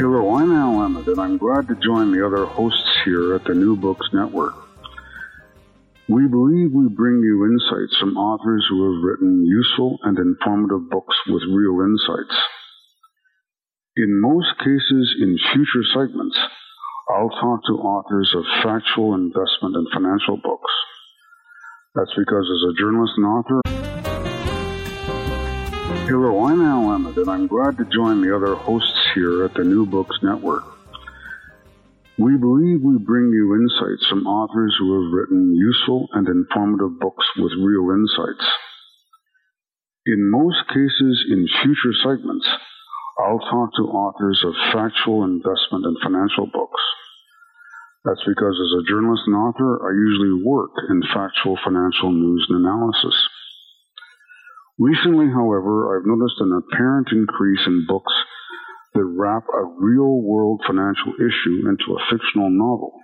Hello, I'm Al Emid, and I'm glad to join the other hosts here at the New Books Network. We believe we bring you insights from authors who have written useful and informative books with real insights. In most cases, in future segments, I'll talk to authors of factual investment and financial books. That's because as a journalist and author, Hello, I'm Al Emid, and I'm glad to join the other hosts here at the New Books Network. We believe we bring you insights from authors who have written useful and informative books with real insights. In most cases, in future segments, I'll talk to authors of factual investment and financial books. That's because as a journalist and author, I usually work in factual financial news and analysis. Recently, however, I've noticed an apparent increase in books that wrap a real world financial issue into a fictional novel,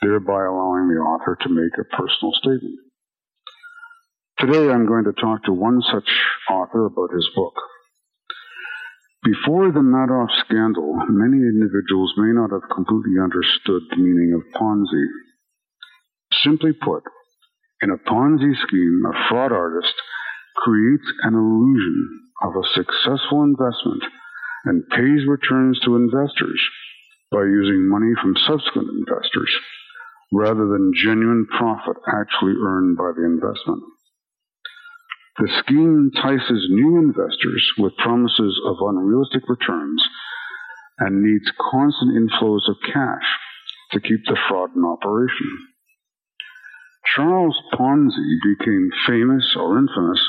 thereby allowing the author to make a personal statement. Today I'm going to talk to one such author about his book. Before the Madoff scandal, many individuals may not have completely understood the meaning of Ponzi. Simply put, in a Ponzi scheme, a fraud artist creates an illusion of a successful investment and pays returns to investors by using money from subsequent investors rather than genuine profit actually earned by the investment. The scheme entices new investors with promises of unrealistic returns and needs constant inflows of cash to keep the fraud in operation. Charles Ponzi became famous or infamous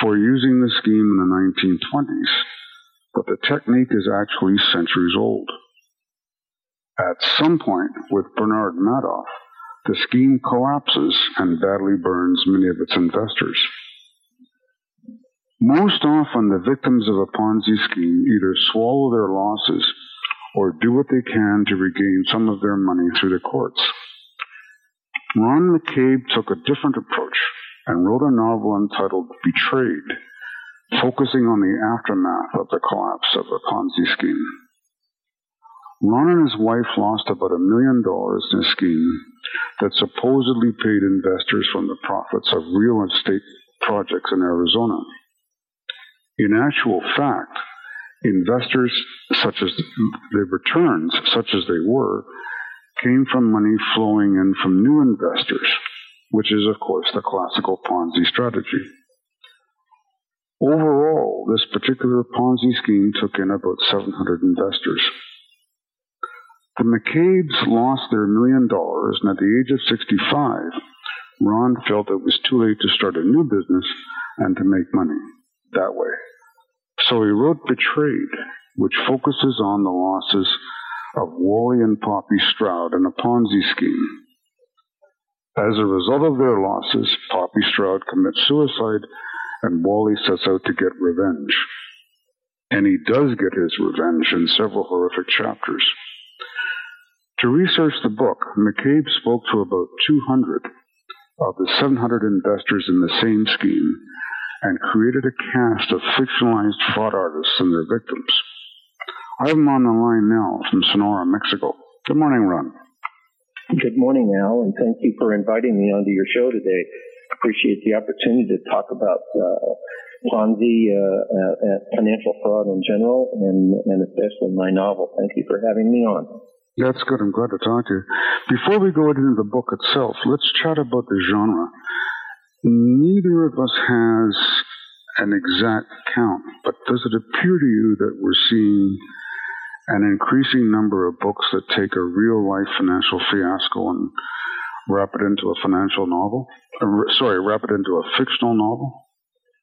for using the scheme in the 1920s, but the technique is actually centuries old. At some point with Bernard Madoff, the scheme collapses and badly burns many of its investors. Most often, the victims of a Ponzi scheme either swallow their losses or do what they can to regain some of their money through the courts. Ron McCabe took a different approach and wrote a novel entitled Betrayed, focusing on the aftermath of the collapse of the Ponzi scheme. Ron and his wife lost about a million dollars in a scheme that supposedly paid investors from the profits of real estate projects in Arizona. In actual fact, investors, such as the returns, such as they were, came from money flowing in from new investors which is, of course, the classical Ponzi strategy. Overall, this particular Ponzi scheme took in about 700 investors. The McCabes lost their million dollars, and at the age of 65, Ron felt it was too late to start a new business and to make money that way. So he wrote Betrayed, which focuses on the losses of Wally and Poppy Stroud in a Ponzi scheme as a result of their losses, Poppy Stroud commits suicide and Wally sets out to get revenge. And he does get his revenge in several horrific chapters. To research the book, McCabe spoke to about 200 of the 700 investors in the same scheme and created a cast of fictionalized fraud artists and their victims. I have him on the line now from Sonora, Mexico. Good morning, Ron. Good morning, Al, and thank you for inviting me onto your show today. Appreciate the opportunity to talk about uh, Ponzi, uh, uh, financial fraud in general, and, and especially my novel. Thank you for having me on. That's good. I'm glad to talk to you. Before we go into the book itself, let's chat about the genre. Neither of us has an exact count, but does it appear to you that we're seeing an increasing number of books that take a real life financial fiasco and wrap it into a financial novel. Uh, sorry, wrap it into a fictional novel.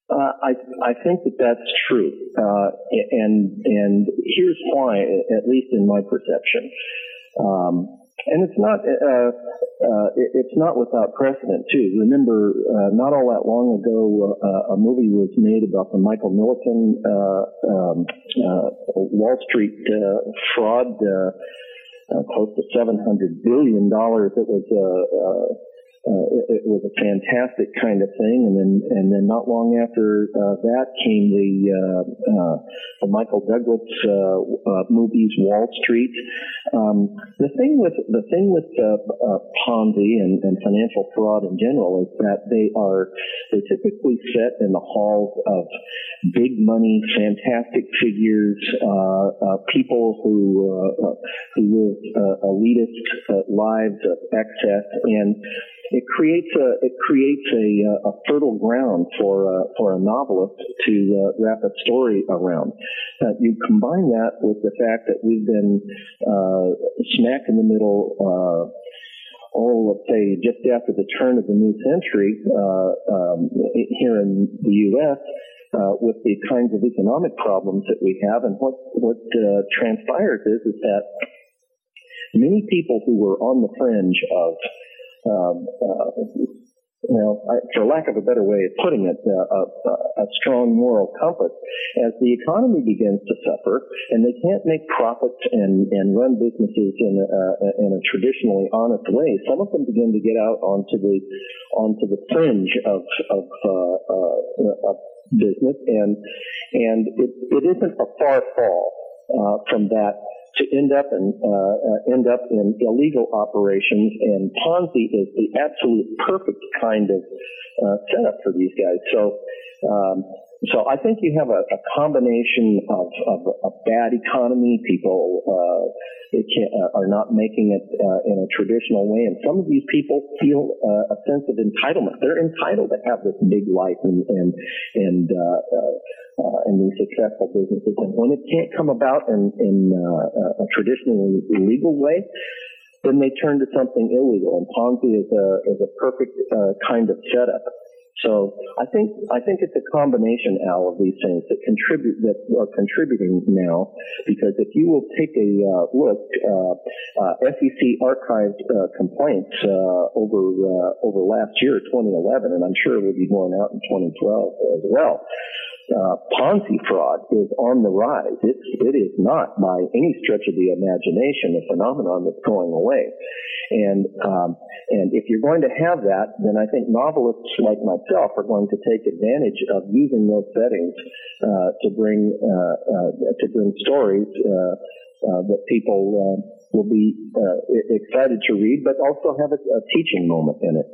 Uh, I I think that that's true, uh, and and here's why, at least in my perception. Um, and it's not uh, uh, it's not without precedent too. Remember, uh, not all that long ago, uh, a movie was made about the Michael Milken uh, um, uh, Wall Street fraud, close to seven hundred billion dollars. It was uh, it, it, was a fantastic kind of thing, and then and then not long after uh, that came the uh, uh the Michael Douglas uh, movies Wall Street. Um, the thing with the thing with uh Ponzi and, and, financial fraud in general is that they are they typically set in the halls of big money, fantastic figures, people who who live elitist lives of excess and it creates a it creates a, uh, a fertile ground for uh, for a novelist to uh, wrap a story around. Uh, you combine that with the fact that we've been uh, smack in the middle. Uh, oh, let's say just after the turn of the new century um, here in the U.S. with the kinds of economic problems that we have, and what what transpires is is that many people who were on the fringe of um, uh, you know, I, for lack of a better way of putting it, uh, a, a, strong moral compass. As the economy begins to suffer and they can't make profits and, and run businesses in a, in a traditionally honest way, some of them begin to get out onto the onto the fringe of of, uh, uh, of business, and and it, it isn't a far fall uh, from that to end up in uh, end up in illegal operations, and Ponzi is the absolute perfect kind of uh, setup for these guys. So. Um, so I think you have a, a combination of, of, a bad economy. People uh, uh, are not making it uh, in a traditional way, and some of these people feel uh, a sense of entitlement. They're entitled to have this big life and and and uh, uh, and these successful businesses. And when it can't come about in, in a traditionally legal way, then they turn to something illegal. And Ponzi is a is a perfect kind of setup. So I think I think it's a combination, Al, of these things that contribute that are contributing now. Because if you will take a uh, look, uh, uh, SEC archived uh, complaints uh, over uh, over last year, 2011, and I'm sure it will be going out in 2012 as well uh, Ponzi fraud is on the rise. It's, it is not by any stretch of the imagination a phenomenon that's going away. And, um, and if you're going to have that, then I think novelists like myself are going to take advantage of using those settings, uh, to bring, uh, uh to bring stories, that people, will be excited to read, but also have a, a teaching moment in it.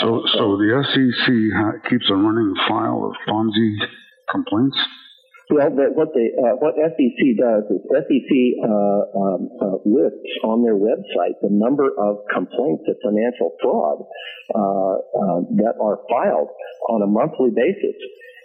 So, so the SEC keeps a running file of Ponzi complaints? Well, the, what the uh, what SEC does is SEC uh, um, uh, lists on their website the number of complaints of financial fraud uh, uh, that are filed on a monthly basis.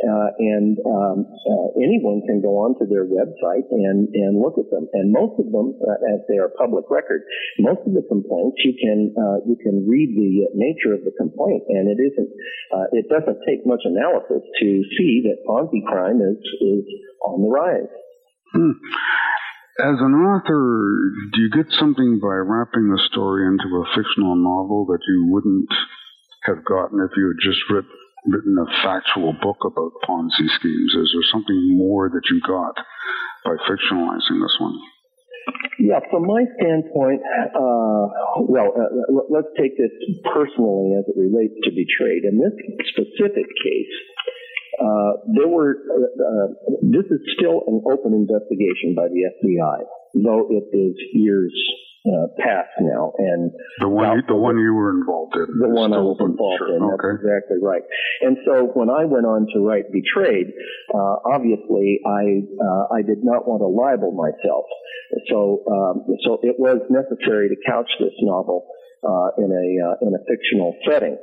Uh, and um, uh, anyone can go onto their website and, and look at them. And most of them, uh, as they are public record, most of the complaints you can uh, you can read the nature of the complaint, and it isn't uh, it doesn't take much analysis to see that Ponzi crime is is on the rise. Hmm. As an author, do you get something by wrapping the story into a fictional novel that you wouldn't have gotten if you had just written written a factual book about Ponzi schemes? Is there something more that you got by fictionalizing this one? Yeah, from my standpoint, uh, well, uh, let's take this personally as it relates to Betrayed. In this specific case, uh, there were, uh, uh, this is still an open investigation by the FBI, though it is years uh, past now, and the one you, the one you were involved in, the one I was involved in. That's okay. exactly right. And so when I went on to write Betrayed, uh, obviously I uh, I did not want to libel myself, so um, so it was necessary to couch this novel uh, in a uh, in a fictional setting.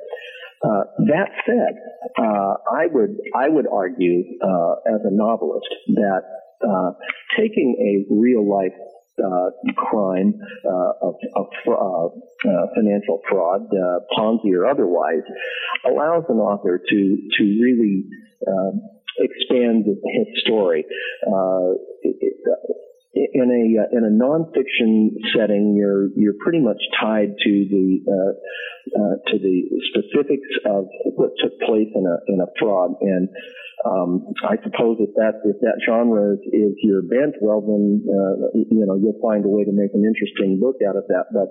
Uh, that said, uh, I would I would argue uh, as a novelist that uh, taking a real life uh, crime uh, of, of uh, uh financial fraud, uh, Ponzi or otherwise, allows an author to to really um, expand his story. It, it, in a in a nonfiction setting, you're you're pretty much tied to the to the specifics of what took place in a in a fraud and um, I suppose if that if that genre is, is your bent, well then uh, you know you'll find a way to make an interesting book out of that. But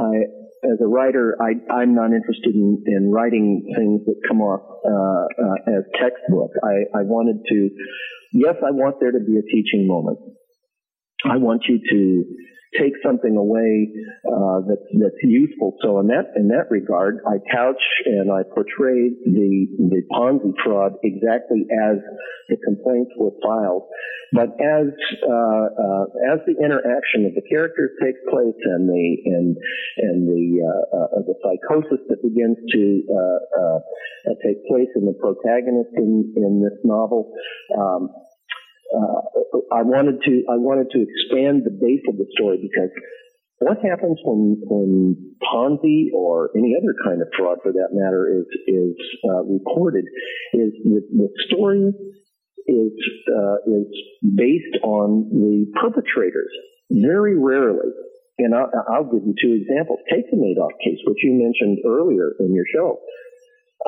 I as a writer, I, I'm not interested in, in writing things that come off uh, uh, as textbook. I, I wanted to, yes, I want there to be a teaching moment. I want you to take something away uh, that's that's useful. So in that in that regard, I couch and I portray the the Ponzi fraud exactly as the complaints were filed, but as uh, uh, as the interaction of the characters takes place and the and and the uh, uh, the psychosis that begins to uh, take place in the protagonist in in this novel. Um, I wanted to I wanted to expand the base of the story because what happens when when Ponzi or any other kind of fraud, for that matter, is is uh, reported, is the, the story is uh, is based on the perpetrators. Very rarely, and I'll, I'll, give you two examples. Take the Madoff case, which you mentioned earlier in your show.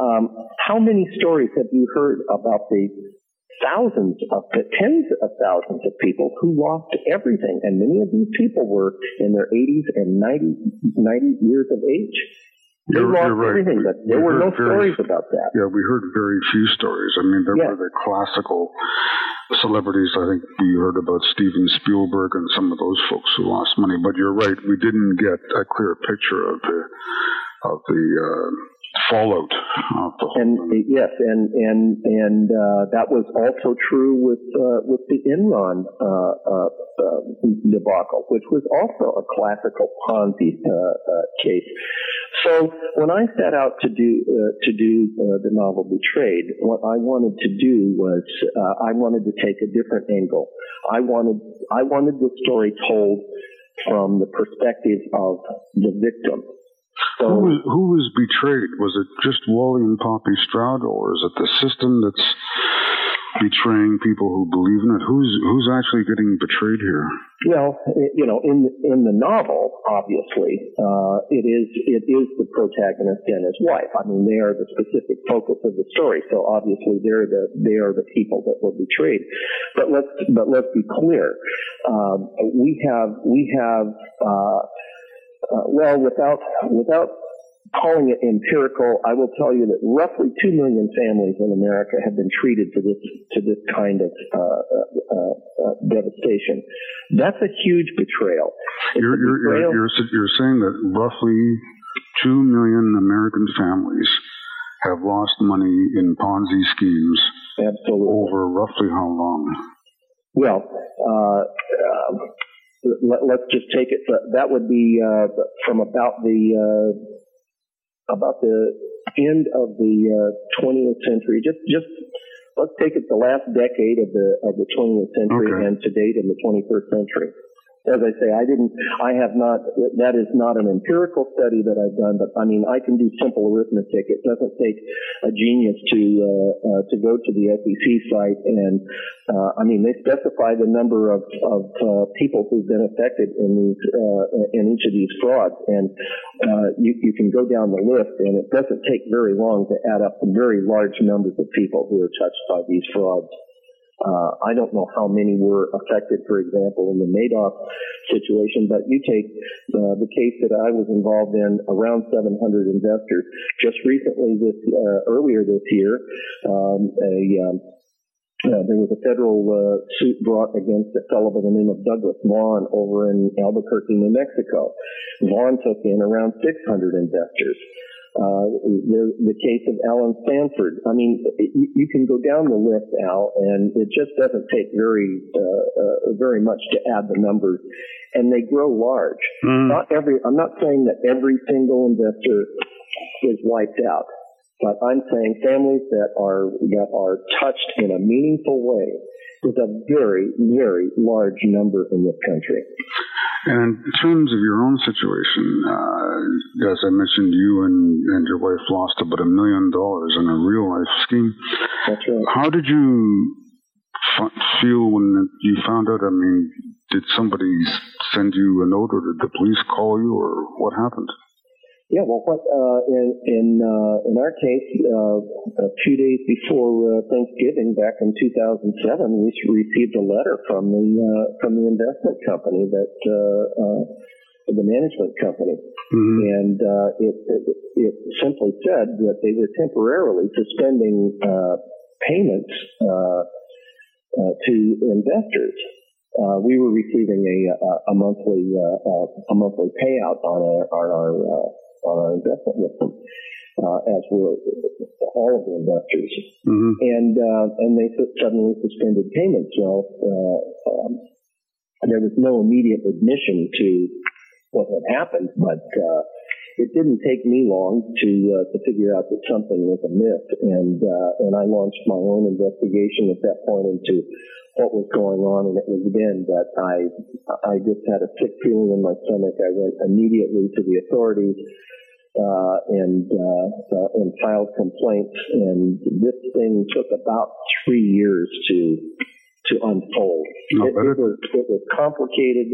Um, how many stories have you heard about the thousands of tens of thousands of people who lost everything, and many of these people were in their 80s and 90, 90 years of age. They you're, lost you're right. everything, but there we were no very, stories about that. Yeah, we heard very few stories. I mean, there yeah. were the classical celebrities. I think we heard about Steven Spielberg and some of those folks who lost money. But you're right. We didn't get a clear picture of the of the uh, fallout. And yes and and and uh, that was also true with uh, with the Enron uh, uh, uh debacle which was also a classical Ponzi uh, case. So when I set out to do to do the novel Betrayed what I wanted to do was I wanted to take a different angle. I wanted I wanted the story told from the perspective of the victim so, who, was, who was betrayed? Was it just Wally and Poppy Stroud, or is it the system that's betraying people who believe in it? Who's who's actually getting betrayed here? Well, you know, in in the novel, obviously, uh, it is it is the protagonist and his wife. I mean, they are the specific focus of the story. So obviously, they're the they are the people that were betrayed. But let's but let's be clear. Um, we have we have. Uh, uh, well, without without calling it empirical, I will tell you that roughly two million families in America have been treated to this to this kind of uh, uh, uh devastation. That's a huge betrayal. You're, you're, betrayal. You're, you're saying that roughly two million American families have lost money in Ponzi schemes. Absolutely. Over roughly how long? Well, uh, uh, let, us just take it. That would be uh, from about the uh, about the end of the uh, 20th uh, century. Just just let's take it the last decade of the of the 20th century okay. and to date in the 21st century as I say, I didn't, I have not, that is not an empirical study that I've done, but I mean, I can do simple arithmetic. It doesn't take a genius to, uh, uh, to go to the SEC site and, uh, I mean, they specify the number of, of, uh, people who've been affected in these, uh, in each of these frauds. And, uh, you, you can go down the list and it doesn't take very long to add up the very large numbers of people who are touched by these frauds. Uh, I don't know how many were affected, for example, in the Madoff situation, but you take uh, the case that I was involved in, around 700 investors. Just recently, this uh, earlier this year, um, a um, uh, there was a federal uh, suit brought against a fellow by the name of Douglas Vaughan over in Albuquerque, New Mexico. Vaughan took in around 600 investors. Uh, the, the case of Allen Stanford. I mean, you, you, can go down the list, Al, and it just doesn't take very, uh, uh, very much to add the numbers, and they grow large. Mm. Not every. I'm not saying that every single investor is wiped out, but I'm saying families that are that are touched in a meaningful way is a very, very large number in this country. And in terms of your own situation, uh, as I mentioned, you and, and your wife lost about a million dollars in a real life scheme. That's right. How did you f- feel when you found out? I mean, did somebody send you a note, or did the police call you, or what happened? Yeah, well, what uh, in in uh, in our case, uh, a few days before uh, Thanksgiving, back in 2007, we received a letter from the uh, from the investment company that uh, the management company, hmm and uh, it, it it simply said that they were temporarily suspending uh, payments uh, uh, to investors. Uh, we were receiving a a, a monthly uh, uh, a monthly payout on our on our uh, our investment with them, uh, as were all of the investors. Hmm and uh, and they suddenly suspended payments. Well, uh, um, there was no immediate admission to what had happened, but uh, it didn't take me long to uh, to figure out that something was amiss, and uh, and I launched my own investigation at that point into what was going on, and it was then that I I just had a sick feeling in my stomach. I went immediately to the authorities uh, and uh, uh, and filed complaints. And this thing took about three years to to unfold. It, it was it was complicated,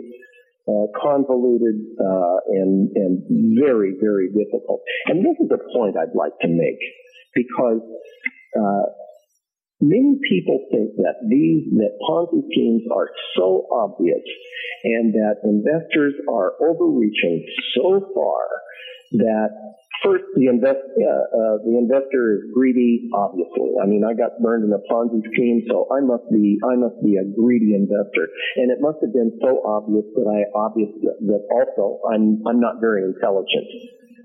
uh, convoluted, uh, and and very very difficult. And this is a point I'd like to make because. Uh, Many people think that these that Ponzi schemes are so obvious, and that investors are overreaching so far that first the invest uh, uh, the investor is greedy. Obviously, I mean I got burned in a Ponzi scheme, so I must be I must be a greedy investor, and it must have been so obvious that I obvious that also I'm I'm not very intelligent.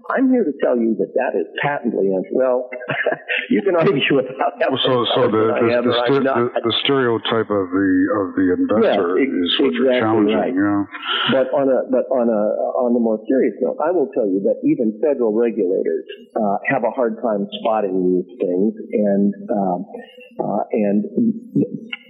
I'm here to tell you that that is patently un- well. you can argue about that. So, so the the, am the, st- the the stereotype of the of the investor ex- is what's exactly challenging. right. Yeah. But on a but on a on a more serious note, I will tell you that even federal regulators uh, have a hard time spotting these things, and um, uh, and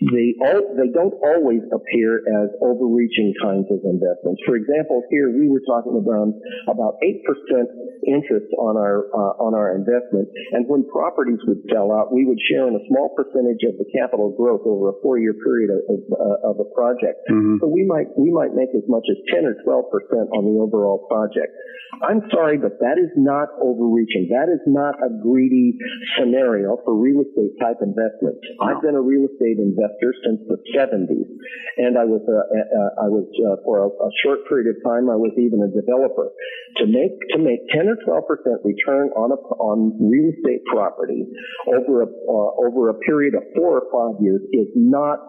they all they don't always appear as overreaching kinds of investments. For example, here we were talking about about eight percent interest on our uh, on our investment, and when properties would sell out, we would share in a small percentage of the capital growth over a four year period of, of, uh, of a project. hmm So we might we might make as much as 10 or 12 percent on the overall project. I'm sorry, but that is not overreaching. That is not a greedy scenario for real estate type investments. I've been a real estate investor since the 70s, and I was uh, uh, I was uh, for a, a short period of time I was even a developer. To make to make 10 or 12 percent return on a on real estate property over a uh, over a period of four or five years is not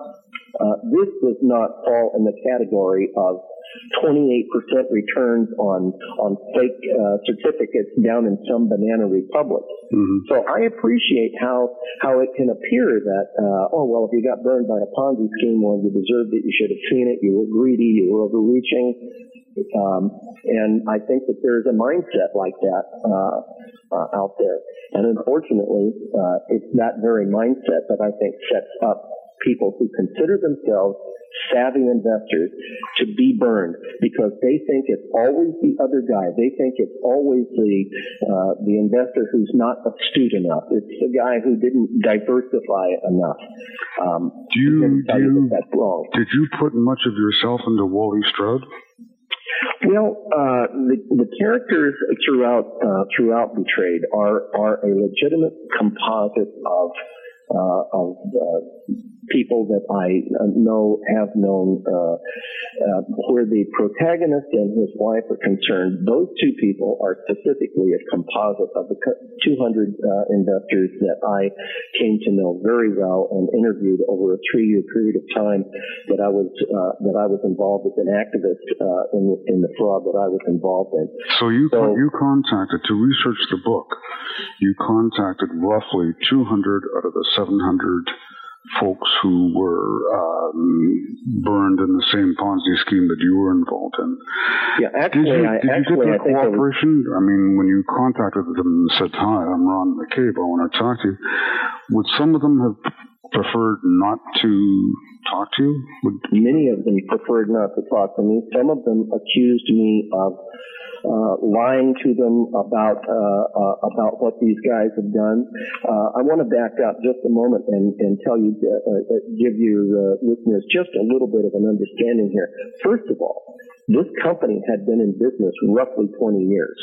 uh, this does not fall in the category of 28% returns on on fake uh, certificates down in some banana republic. hmm So I appreciate how how it can appear that uh, oh well if you got burned by a Ponzi scheme well you deserved it. You should have seen it. You were greedy. You were overreaching. Um, and I think that there's a mindset like that uh, uh, out there. And unfortunately uh, it's that very mindset that I think sets up people who consider themselves savvy investors to be burned because they think it's always the other guy. They think it's always the uh, the investor who's not astute enough. It's the guy who didn't diversify enough. Um, Do you do you you that that's wrong. did you put much of yourself into Wally Stroud? Well, uh, the, the characters throughout uh, throughout Betrayed are are a legitimate composite of uh, of uh, people that I uh, know have known. Uh, uh, where the protagonist and his wife are concerned, those two people are specifically a composite of the 200 uh, investors that I came to know very well and interviewed over a three-year period of time that I was uh, that I was involved as an activist uh, in the, in the fraud that I was involved in. So you So- you contacted to research the book. You contacted roughly 200 out of the 700 folks who were um, burned in the same Ponzi scheme that you were involved in. Yeah, Did actually, you, I did you get actually their I I was. I mean, when you contacted them and said, "Hi, I'm Ron McCabe. I want to talk to you," would some of them have preferred not to talk to you? Many of them preferred not to talk to me. Some of them accused me of uh, lying to them about uh, uh, about what these guys have done. Uh, I want to back up just a moment and, and tell you, uh, uh, give you uh, listeners just a little bit of an understanding here. First of all, this company had been in business roughly 20 years.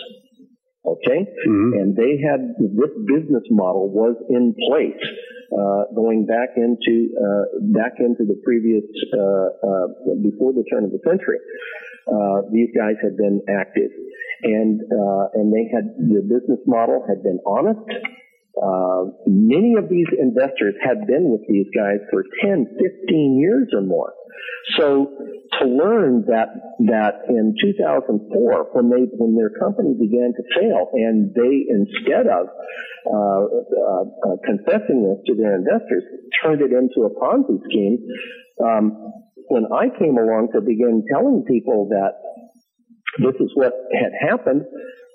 Okay, Mhm. and they had this business model was in place uh, going back into uh, back into the previous uh, uh, before the turn of the century. uh, these guys had been active, and uh, and they had the business model had been honest. Uh, many of these investors had been with these guys for 10, 15 years or more. So to learn that that in 2004, when they when their company began to fail, and they instead of uh, uh, confessing this to their investors, turned it into a Ponzi scheme. Um, when I came along to begin telling people that this is what had happened,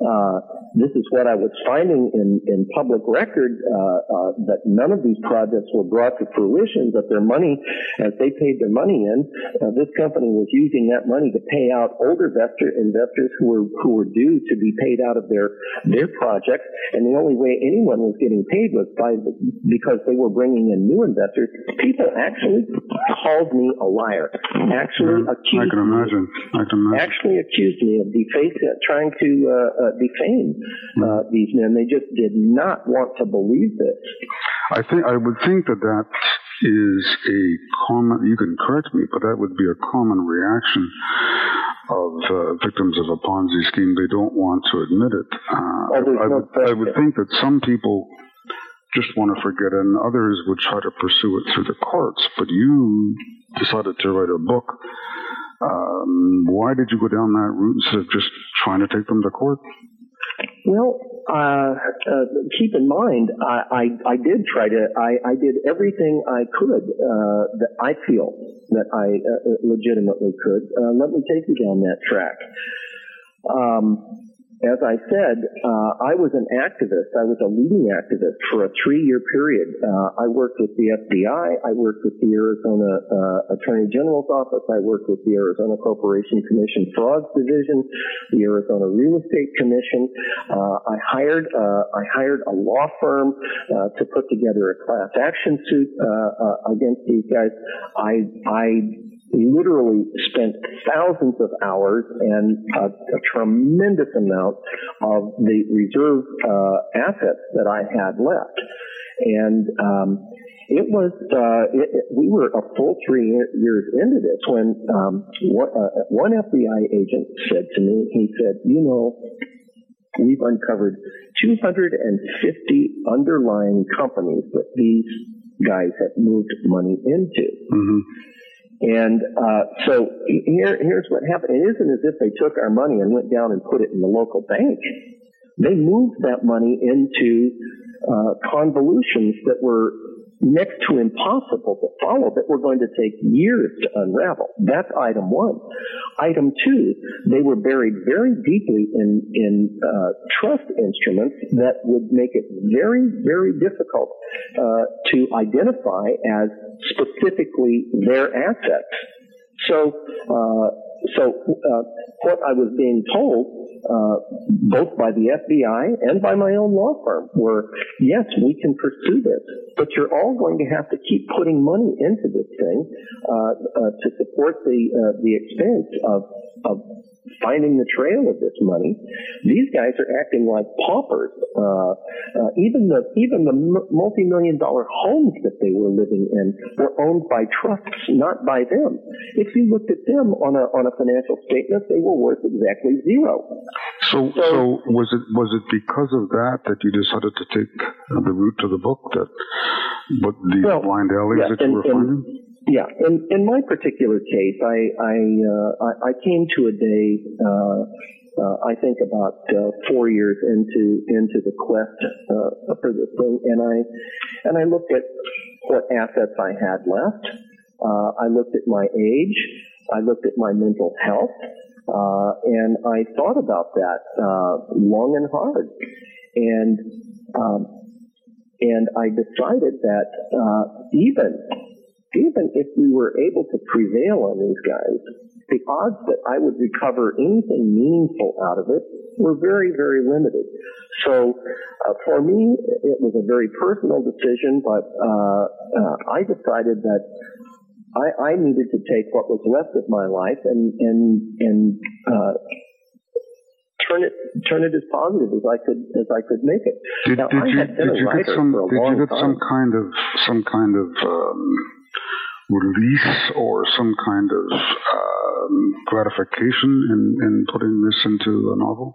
uh, this is what I was finding in, in public record uh, uh, that none of these projects were brought to fruition, but their money, as they paid their money in, uh, this company was using that money to pay out older investor, investors who were who were due to be paid out of their their projects, and the only way anyone was getting paid was by because they were bringing in new investors. People actually called me a liar. Actually accused I can imagine. I can imagine. Actually accused me of defacing, trying to. Uh, defame uh, these men. They just did not want to believe this. I think I would think that that is a common. You can correct me, but that would be a common reaction of uh, victims of a Ponzi scheme. They don't want to admit it. Uh, Oh, I, I no would, I would think that some people just want to forget it, and others would try to pursue it through the courts. But you decided to write a book. Um, why did you go down that route instead of just trying to take them to court? Well, uh, uh, keep in mind, I, I, I did try to, I, I did everything I could uh, that I feel that I uh, legitimately could. Uh, let me take you down that track. Um, as I said, uh, I was an activist. I was a leading activist for a three-year period. Uh, I worked with the FBI. I worked with the Arizona uh, Attorney General's office. I worked with the Arizona Corporation Commission Frauds Division, the Arizona Real Estate Commission. Uh, I hired uh, I hired a law firm uh, to put together a class action suit against these guys. I I literally spent thousands of hours and a, a tremendous amount of the reserve uh, assets that I had left. And um, it was uh, it, it- we were a full three years into this when um, one, uh, one FBI agent said to me, he said, "You know, we've uncovered 250 underlying companies that these guys have moved money into." hmm And uh, so here, here's what happened. It isn't as if they took our money and went down and put it in the local bank. They moved that money into uh, convolutions that were next to impossible to follow that were going to take years to unravel. That's item one. Item two, they were buried very deeply in, in uh, trust instruments that would make it very, very difficult uh, to identify as specifically their assets. So, uh, so uh, what I was being told, uh, both by the FBI and by my own law firm, were yes, we can pursue this, but you're all going to have to keep putting money into this thing uh, uh, to support the uh, the expense of of finding the trail of this money. These guys are acting like paupers. Uh, uh, even the even the multi-million dollar homes that they were living in were owned by trusts, not by them. If you looked at them on a on a financial statement, they were worth exactly zero. So, So- so was it was it because of that that you decided to take the route to the book that, but these Well, blind alleys yeah, that you and- were finding? Yeah, in, in my particular case, I I, uh, I, I came to a day, uh, uh, I think about uh, four years into into the quest uh, for this thing, and I and I looked at what assets I had left. Uh, I looked at my age. I looked at my mental health, uh, and I thought about that uh, long and hard, and. Um, and I decided that uh, even even if we were able to prevail on these guys, the odds that I would recover anything meaningful out of it were very, very limited. So uh, for me, it was a very personal decision, but uh, uh, I decided that I, I needed to take what was left of my life and and and uh, turn it turn it as positive as I could as I could make it. Did, Now, did I you had been did a you get some did you get some kind of some kind of um, release or some kind of um, gratification in, in putting this into a novel?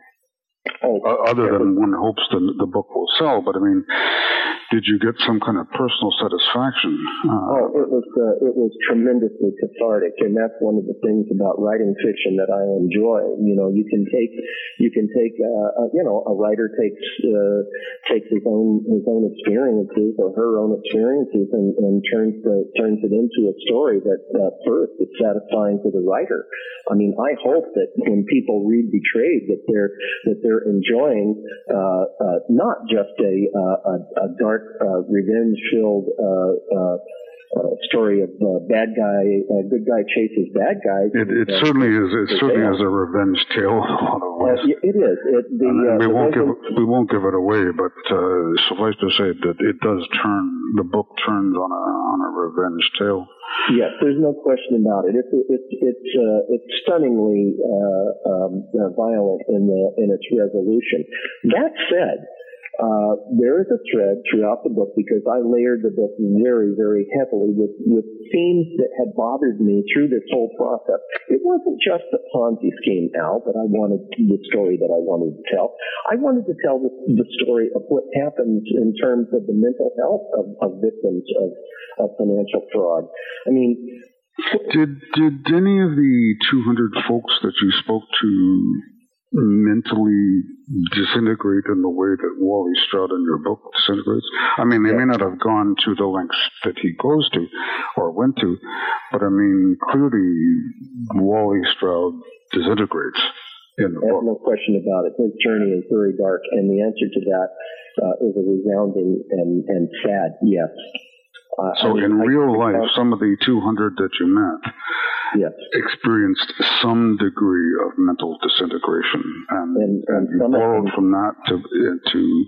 Oh, other yeah, than one hopes the, the book will sell, but I mean, did you get some kind of personal satisfaction? Uh, Oh, it was uh, it was tremendously cathartic, and that's one of the things about writing fiction that I enjoy. You know, you can take you can take uh, uh, you know a writer takes uh, takes his own his own experiences or her own experiences and, and turns the, turns it into a story that uh, first is satisfying to the writer. I mean, I hope that when people read Betrayed, that they're that they're enjoying not just a a, a dark uh, revenge-filled uh, uh, uh, story of uh, bad guy, uh, good guy chases bad guys. it, it certainly is. It certainly is a revenge tale. in a lot of ways. it is. It, the, uh, we won't give we won't give it away, but uh, suffice to say that it does turn the book turns on a on a revenge tale. Yes, there's no question about it. It's it's it's uh, it's stunningly uh, um, violent in the in its resolution. That said, uh, there is a thread throughout the book because I layered the book very very heavily with with themes that had bothered me through this whole process. It wasn't just the Ponzi scheme, Al, that I wanted the story that I wanted to tell. I wanted to tell the, the story of what happens in terms of the mental health of, of victims of, of financial fraud. I mean, Did did any of the 200 folks that you spoke to mentally disintegrate in the way that Wally Stroud in your book disintegrates? I mean, they may not have gone to the lengths that he goes to or went to, but I mean, clearly Wally Stroud disintegrates in the book. no question about it. His journey is very dark, and the answer to that uh, is a resounding and, and sad yes. Uh, I So mean, in I- real life, some of the 200 that you met yes, experienced some degree of mental disintegration, and, And- and you some borrowed from that to into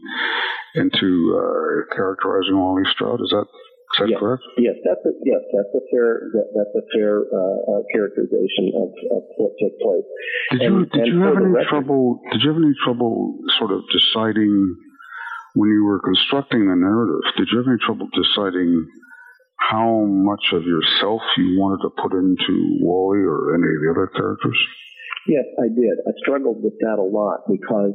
into uh, characterizing Wally Stroud. Is that is that Yes. correct? yes, that's a, yes, that's a fair that, that's a fair uh, uh, characterization of, of what took place. Did And- you did you have any record- trouble? Did you have any trouble sort of deciding when you were constructing the narrative? Did you have any trouble deciding how much of yourself you wanted to put into Wally or any of the other characters? Yes, I did. I struggled with that a lot because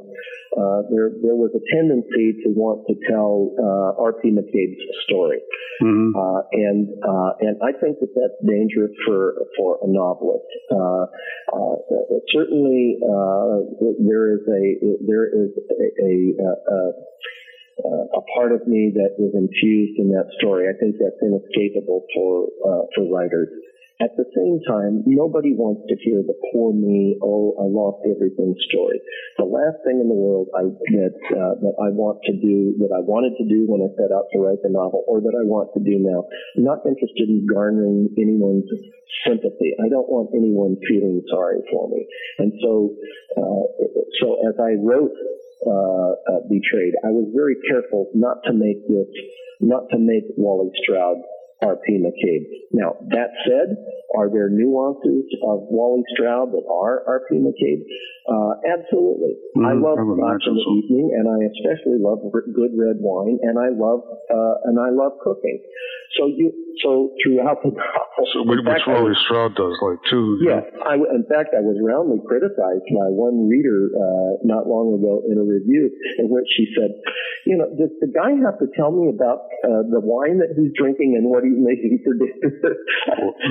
uh, there there was a tendency to want to tell uh, R.P. McCabe's story, Mm-hmm. uh, and uh, and I think that that's dangerous for for a novelist. Uh, uh, certainly, uh, there is a there is a, a, a, a a part of me that was infused in that story. I think that's inescapable for uh, for writers. At the same time, nobody wants to hear the poor me, oh, I lost everything story. The last thing in the world I, that uh, that I want to do, that I wanted to do when I set out to write the novel, or that I want to do now, I'm not interested in garnering anyone's sympathy. I don't want anyone feeling sorry for me. And so, uh, so as I wrote uh, uh, Betrayed, I was very careful not to make this, not to make Wally Stroud R.P. McCabe. Now, that said, are there nuances of Wally Stroud that are R.P. McCabe? Uh, absolutely. I love I would Scotch in the so. evening, and I especially love good red wine, and I love uh, and I love cooking. So you, so throughout the novel, So, which fact, Wally was- Stroud does, like too. Yes, I, w- in fact, I was roundly criticized by one reader uh, not long ago in a review in which she said, "You know, does the guy have to tell me about uh, the wine that he's drinking and what he's making dinner?"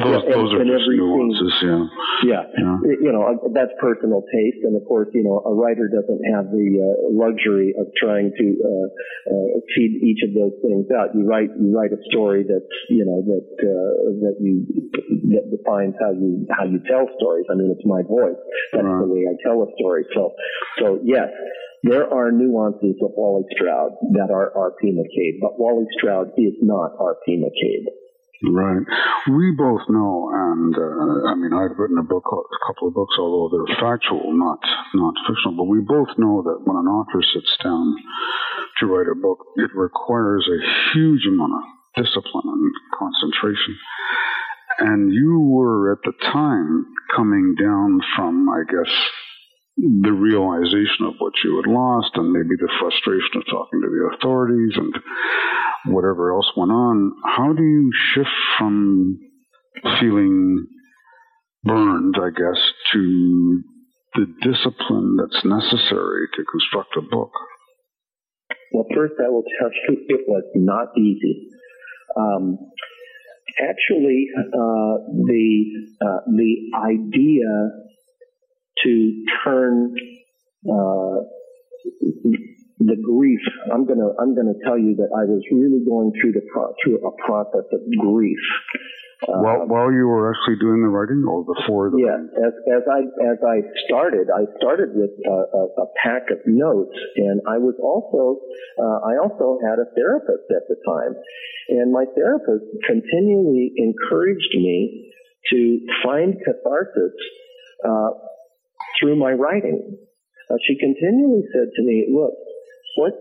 Those, And- those are and just nuances, yeah. yeah, yeah. You know, that's personal taste, and of course, you know, a writer doesn't have the uh, luxury of trying to uh, uh, feed each of those things out. You write, you write a story that's, you know, that uh, that you that defines how you how you tell stories. I mean, it's my voice. That's the way I tell a story. So, so yes. There are nuances of Wally Stroud that are R.P. McCabe, but Wally Stroud is not R.P. McCabe. Right. We both know, and uh, I mean, I've written a book, a couple of books, although they're factual, not not fictional. But we both know that when an author sits down to write a book, it requires a huge amount of discipline and concentration. And you were at the time coming down from, I guess, the realization of what you had lost and maybe the frustration of talking to the authorities and whatever else went on. How do you shift from feeling burned, I guess, to the discipline that's necessary to construct a book? Well, first, I will tell you it was not easy. Um, actually, uh, the uh, the idea to turn uh, the grief. I'm gonna I'm gonna tell you that I was really going through the pro- through a process of grief uh, while, while you were actually doing the writing, or before the yeah, as, as I as I started, I started with a, a, a pack of notes, and I was also uh, I also had a therapist at the time, and my therapist continually encouraged me to find catharsis uh, through my writing. Uh, she continually said to me, "Look, what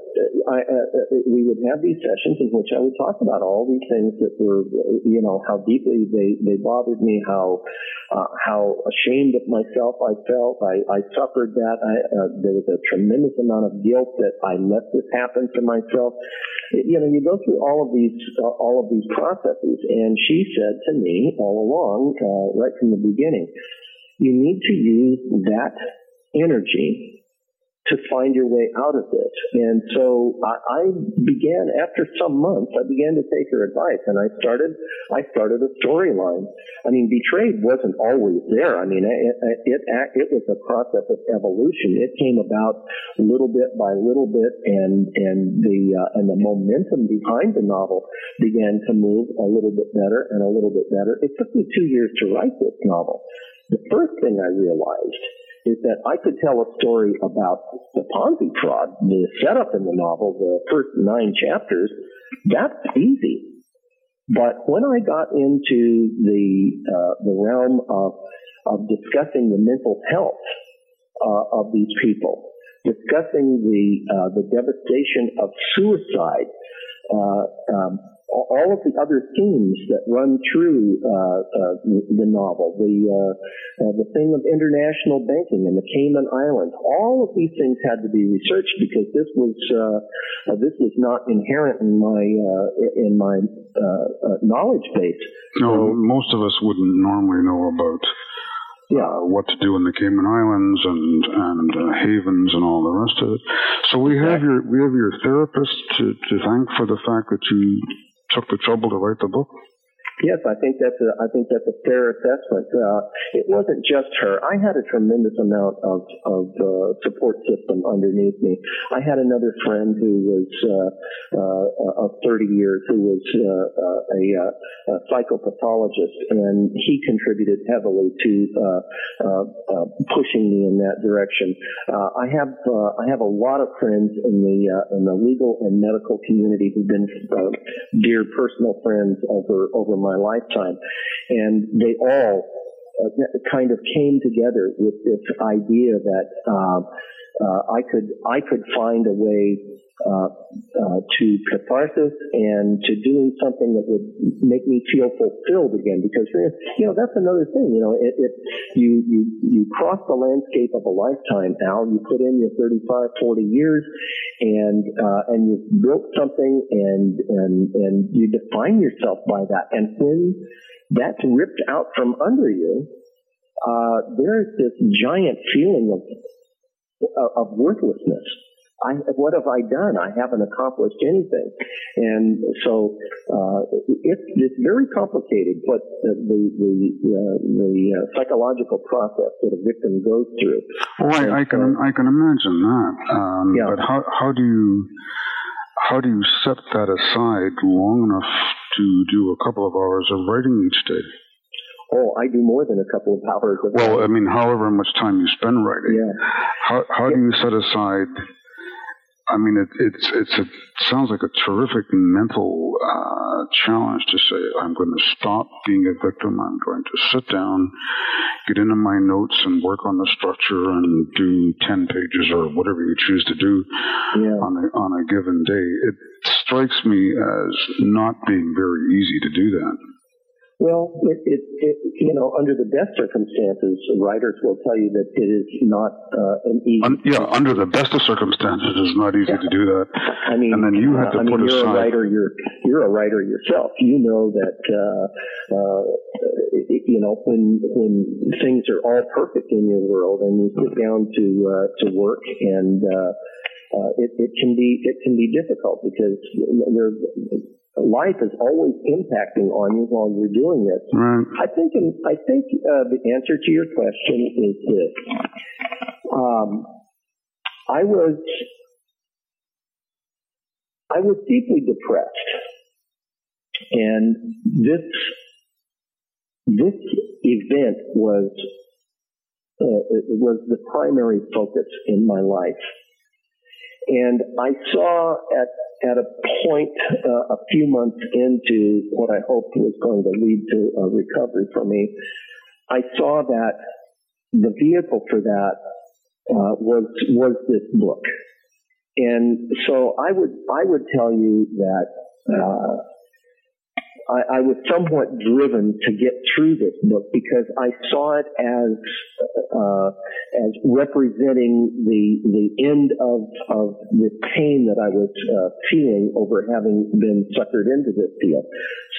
I, uh, uh, we would have these sessions in which I would talk about all these things that were, you know, how deeply they, they bothered me, how uh, how ashamed of myself I felt. I, I suffered that. I, uh, there was a tremendous amount of guilt that I let this happen to myself. You know, you go through all of these uh, all of these processes, and she said to me all along, uh, right from the beginning, you need to use that energy to find your way out of this. And so I, I began after some months, I began to take her advice and I started, I started a storyline. I mean, Betrayed wasn't always there. I mean, it, it, it was a process of evolution. It came about little bit by little bit and, and the, uh, and the momentum behind the novel began to move a little bit better and a little bit better. It took me two years to write this novel. The first thing I realized is that I could tell a story about the Ponzi fraud, the setup in the novel, the first nine chapters. That's easy. But when I got into the uh, the realm of of discussing the mental health uh, of these people, discussing the uh, the devastation of suicide, uh, um, all of the other themes that run through uh, uh, the novel, the uh, uh, the thing of international banking and the Cayman Islands, all of these things had to be researched because this was uh, uh, this was not inherent in my in my knowledge base. No, so, most of us wouldn't normally know about. Yeah. what to do in the Cayman Islands and and havens and all the rest of it. So we have your we have your therapist to, to thank for the fact that you took the trouble to write the book? Yes, I think that's a, I think that's a fair assessment. Uh, it wasn't just her. I had a tremendous amount of of uh, support system underneath me. I had another friend who was uh, uh, of 30 years, who was uh, uh, a, a, psychopathologist, and he contributed heavily to pushing me in that direction. I have I have a lot of friends in the in the legal and medical community who've been dear personal friends over over my my lifetime. And they all uh, kind of came together with this idea that uh, uh, I could I could find a way uh, uh, to catharsis and to doing something that would make me feel fulfilled again. Because you know that's another thing. You know, it, it you you you cross the landscape of a lifetime. Al, you put in your 35, 40 years, and uh, and you've built something, and and and you define yourself by that. And when that's ripped out from under you, uh, there's this giant feeling of of worthlessness. I, what have I done? I haven't accomplished anything. And so uh, it's, it's very complicated what the, the, the, uh, the uh, psychological process that a victim goes through. Oh, I, I can, I can imagine that. Um, yeah. But how, how do you how do you set that aside long enough to do a couple of hours of writing each day? Oh, I do more than a couple of hours. Of well. I mean, however much time you spend writing. Yeah. How how yeah. do you set aside? I mean, it, it's it's a, sounds like a terrific mental uh, challenge to say I'm going to stop being a victim. I'm going to sit down, get into my notes, and work on the structure and do ten pages or whatever you choose to do yeah. on a on a given day. It strikes me as not being very easy to do that. Well, it, it, it, you know, under the best circumstances, writers will tell you that it is not uh, an easy. Un- yeah, under the best of circumstances, it's not easy yeah. to do that. I mean, and then you have to uh, put I mean, you're aside. a writer. You're you're a writer yourself. You know that uh, uh, you know when when things are all perfect in your world, and you sit down to uh, to work and. Uh, uh, it, it can be it can be difficult because there life is always impacting on you while you're doing this. Right. I think I think uh, the answer to your question is this. Um, I was I was deeply depressed, and this this event was uh, was the primary focus in my life. And I saw at at a point uh, a few months into what I hoped was going to lead to a recovery for me, I saw that the vehicle for that uh, was was this book, and so I would I would tell you that uh, I, I was somewhat driven to get through this book because I saw it as uh, as representing the the end of of the pain that I was uh, feeling over having been suckered into this deal.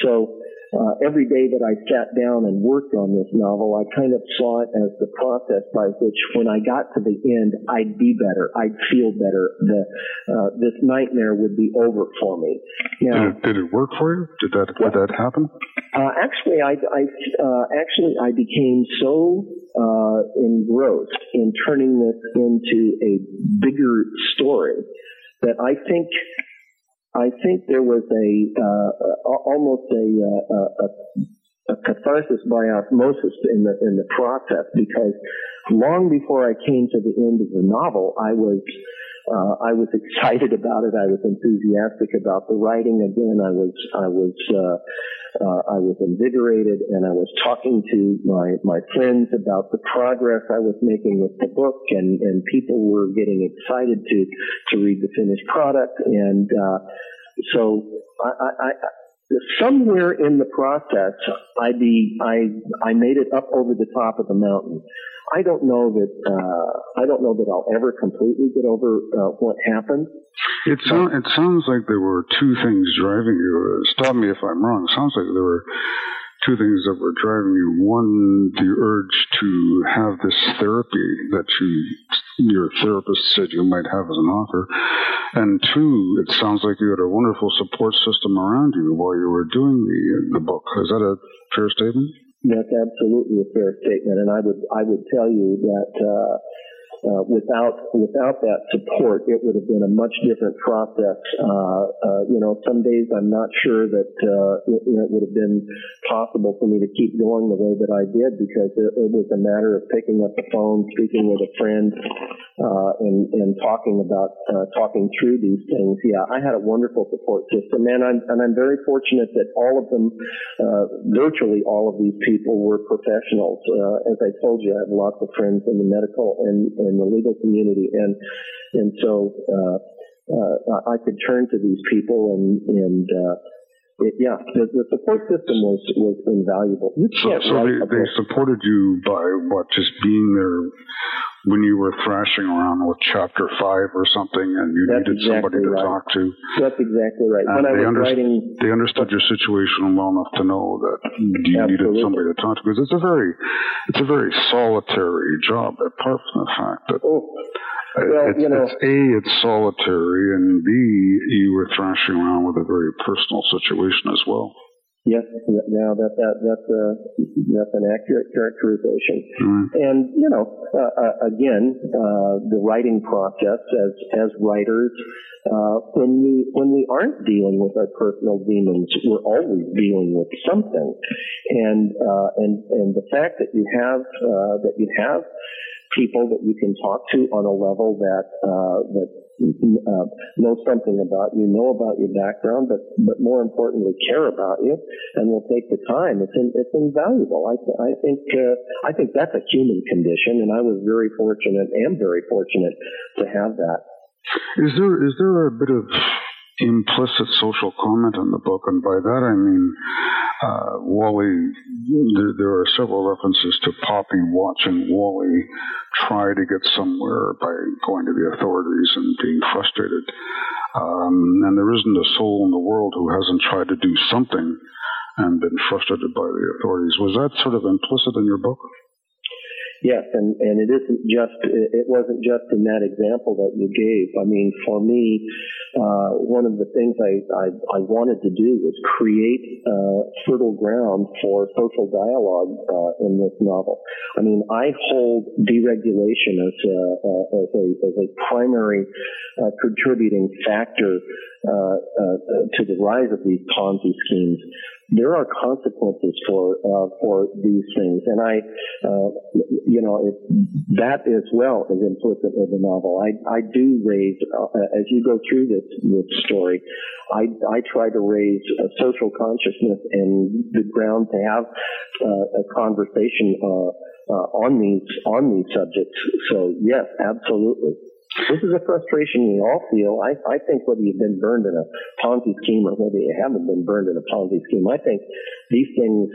So uh, every day that I sat down and worked on this novel, I kind of saw it as the process by which, when I got to the end, I'd be better, I'd feel better. The uh, this nightmare would be over for me. Now, did, it, did it work for you? Did that did that happen? Uh, actually, I, I uh, actually I became so uh, engrossed in turning this into a bigger story that I think I think there was a uh, almost a, uh, a, a, catharsis by osmosis in the in the process because long before I came to the end of the novel, I was uh, I was excited about it. I was enthusiastic about the writing. Again, I was I was uh, uh, I was invigorated, and I was talking to my my friends about the progress I was making with the book, and and people were getting excited to to read the finished product, and uh, so I, I, I somewhere in the process, I be I I made it up over the top of the mountain. I don't know that uh, I don't know that I'll ever completely get over uh, what happened. It sounds it sounds like there were two things driving you. Stop me if I'm wrong. It sounds like there were two things that were driving you. One, the urge to have this therapy that you your therapist said you might have as an author. And two, it sounds like you had a wonderful support system around you while you were doing the, the book. Is that a fair statement? That's absolutely a fair statement. And I would, I would tell you that, uh, uh, without without that support, it would have been a much different process. Uh, uh, you know, some days I'm not sure that uh, it, you know, it would have been possible for me to keep going the way that I did because it, it was a matter of picking up the phone, speaking with a friend, uh, and and talking about uh, talking through these things. Yeah, I had a wonderful support system, and I'm and I'm very fortunate that all of them, virtually all of these people, were professionals. as I told you, I have lots of friends in the medical and, and in the legal community, and and so uh, uh, I could turn to these people and and uh, it, yeah, the, the, support system was was invaluable. You can't so, so they, they supported you by what just being there when you were thrashing around with chapter five or something and you That's needed exactly somebody to right. talk to. That's exactly right. And when I they, was under- writing, they understood your situation well enough to know that you Absolutely. needed somebody to talk to because it's a very, it's a very solitary job apart from the fact that oh, well, it's, you know, it's A, it's solitary, and B, you were thrashing around with a very personal situation as well. Yes, now that that that's a that's an accurate characterization. Mm. And you know, uh, uh, again, uh, the writing process as as writers, uh, when we when we aren't dealing with our personal demons, we're always dealing with something. And uh, and and the fact that you have uh, that you have people that you can talk to on a level that uh, that uh, know something about you, know about your background, but but more importantly, care about you, and will take the time. It's in, it's invaluable. I I think uh, I think that's a human condition, and I was very fortunate, am very fortunate to have that. Is there is there a bit of implicit social comment in the book, and by that I mean uh, Wally. There, there, are several references to Poppy watching Wally try to get somewhere by going to the authorities and being frustrated. Um, and there isn't a soul in the world who hasn't tried to do something and been frustrated by the authorities. Was that sort of implicit in your book? Yes, and, and it isn't just, it wasn't just in that example that you gave. I mean, for me, uh, one of the things I, I, I, wanted to do was create uh, fertile ground for social dialogue uh, in this novel. I mean, I hold deregulation as a, uh, as a, as a primary uh, contributing factor uh, to the rise of these Ponzi schemes there are consequences for uh, for these things, and I, uh, you know, it, that as well is implicit in the novel. I I do raise uh, as you go through this this story, I I try to raise a social consciousness and the ground to have uh, a conversation uh, uh, on these on these subjects. So yes, absolutely. This is a frustration we all feel. I, I think whether you've been burned in a Ponzi scheme or whether you haven't been burned in a Ponzi scheme, I think these things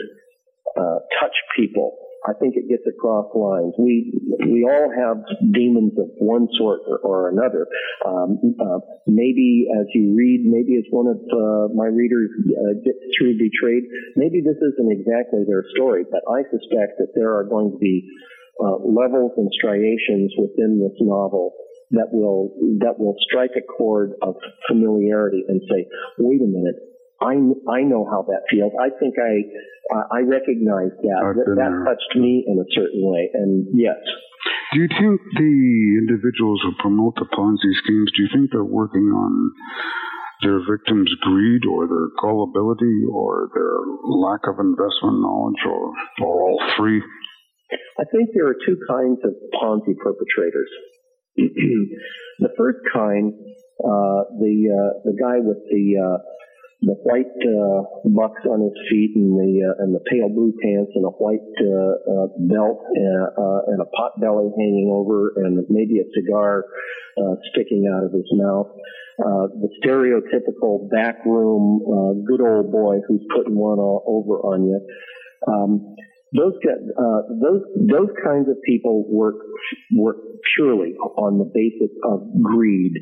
uh, touch people. I think it gets across lines. We we all have demons of one sort or, or another. Um, uh, maybe as you read, maybe as one of uh, my readers uh, gets through betrayed, maybe this isn't exactly their story, but I suspect that there are going to be uh, levels and striations within this novel that will that will strike a chord of familiarity and say, wait a minute, I I know how that feels. I think I I recognize that that, that touched me in a certain way, and yes. Do you think the individuals who promote the Ponzi schemes? Do you think they're working on their victims' greed or their gullibility or their lack of investment knowledge or, or all three? I think there are two kinds of Ponzi perpetrators. The first kind, uh, the uh, the guy with the uh, the white uh, bucks on his feet and the uh, and the pale blue pants and a white uh, uh, belt and, uh, and a pot belly hanging over and maybe a cigar uh, sticking out of his mouth. Uh, the stereotypical backroom uh, good old boy who's putting one all over on you. Um, those uh, those those kinds of people work work purely on the basis of greed.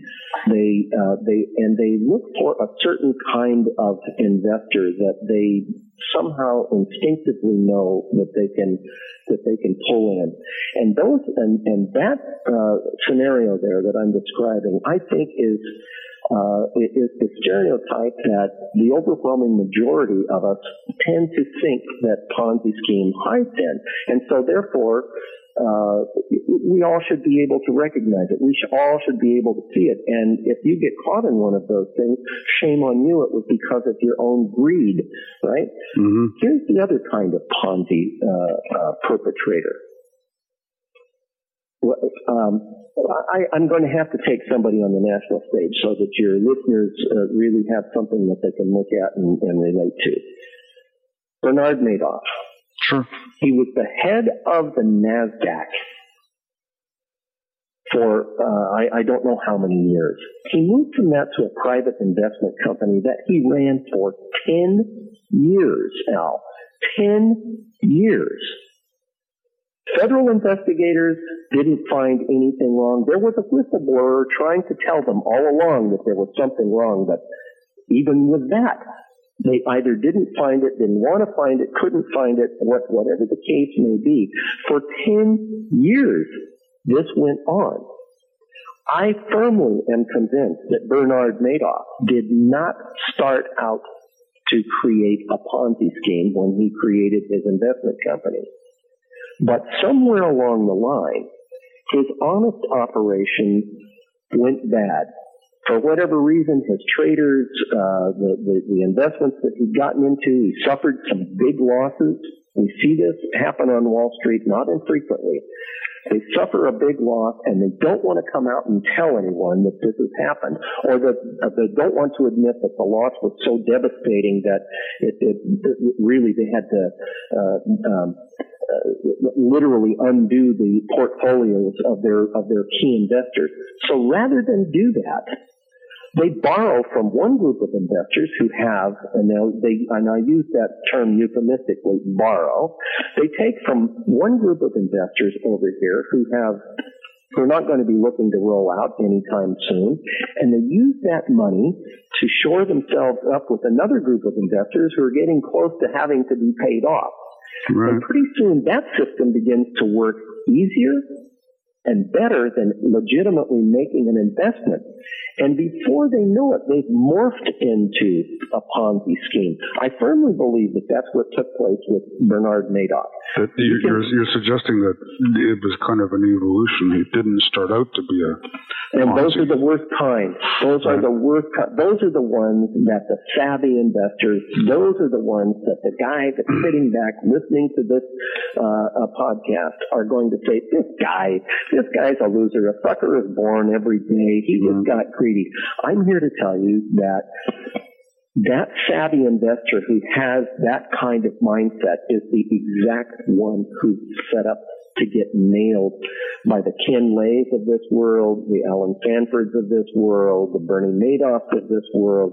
They uh, they and they look for a certain kind of investor that they somehow instinctively know that they can that they can pull in. And those and and that uh, scenario there that I'm describing, I think is uh, is the stereotype that the overwhelming majority of us tend to think that Ponzi scheme hides in. And so therefore, uh, we all should be able to recognize it. We should, all should be able to see it. And if you get caught in one of those things, shame on you. It was because of your own greed, right? Mm-hmm. Here's the other kind of Ponzi uh, uh perpetrator. Um, I, am going to have to take somebody on the national stage so that your listeners uh, really have something that they can look at and, and relate to. Bernard Madoff. Sure. He was the head of the NASDAQ for uh, I, I, don't know how many years. He moved from that to a private investment company that he ran for 10 years, Al. 10 years. Federal investigators didn't find anything wrong. There was a whistleblower trying to tell them all along that there was something wrong, but even with that, they either didn't find it, didn't want to find it, couldn't find it, what, whatever the case may be. For 10 years, this went on. I firmly am convinced that Bernard Madoff did not start out to create a Ponzi scheme when he created his investment company. But somewhere along the line, his honest operation went bad. For whatever reason, his traders, uh, the, the, the investments that he'd gotten into, he suffered some big losses. We see this happen on Wall Street not infrequently. They suffer a big loss and they don't want to come out and tell anyone that this has happened or that uh, they don't want to admit that the loss was so devastating that it, it, it really they had to uh, um, literally undo the portfolios of their of their key investors. So rather than do that, They borrow from one group of investors who have, and they, and I use that term euphemistically, borrow. They take from one group of investors over here who have who are not going to be looking to roll out anytime soon, and they use that money to shore themselves up with another group of investors who are getting close to having to be paid off. Right. And pretty soon that system begins to work easier and better than legitimately making an investment. And before they know it, they've morphed into a Ponzi scheme. I firmly believe that that's what took place with Bernard Madoff. That you're, you're, you're, suggesting that it was kind of an evolution. He didn't start out to be a. And Ponzi. those are the worst kind. Those right. are the worst. Those are the ones that the savvy investors. Those are the ones that the guy that's sitting back listening to this uh, podcast are going to say, "This guy, this guy's a loser. A sucker is born every day. He mm-hmm. just got greedy. I'm here to tell you that that savvy investor who has that kind of mindset is the exact one who set up to get nailed by the Ken Lays of this world, the Allen Stanfords of this world, the Bernie Madoffs of this world.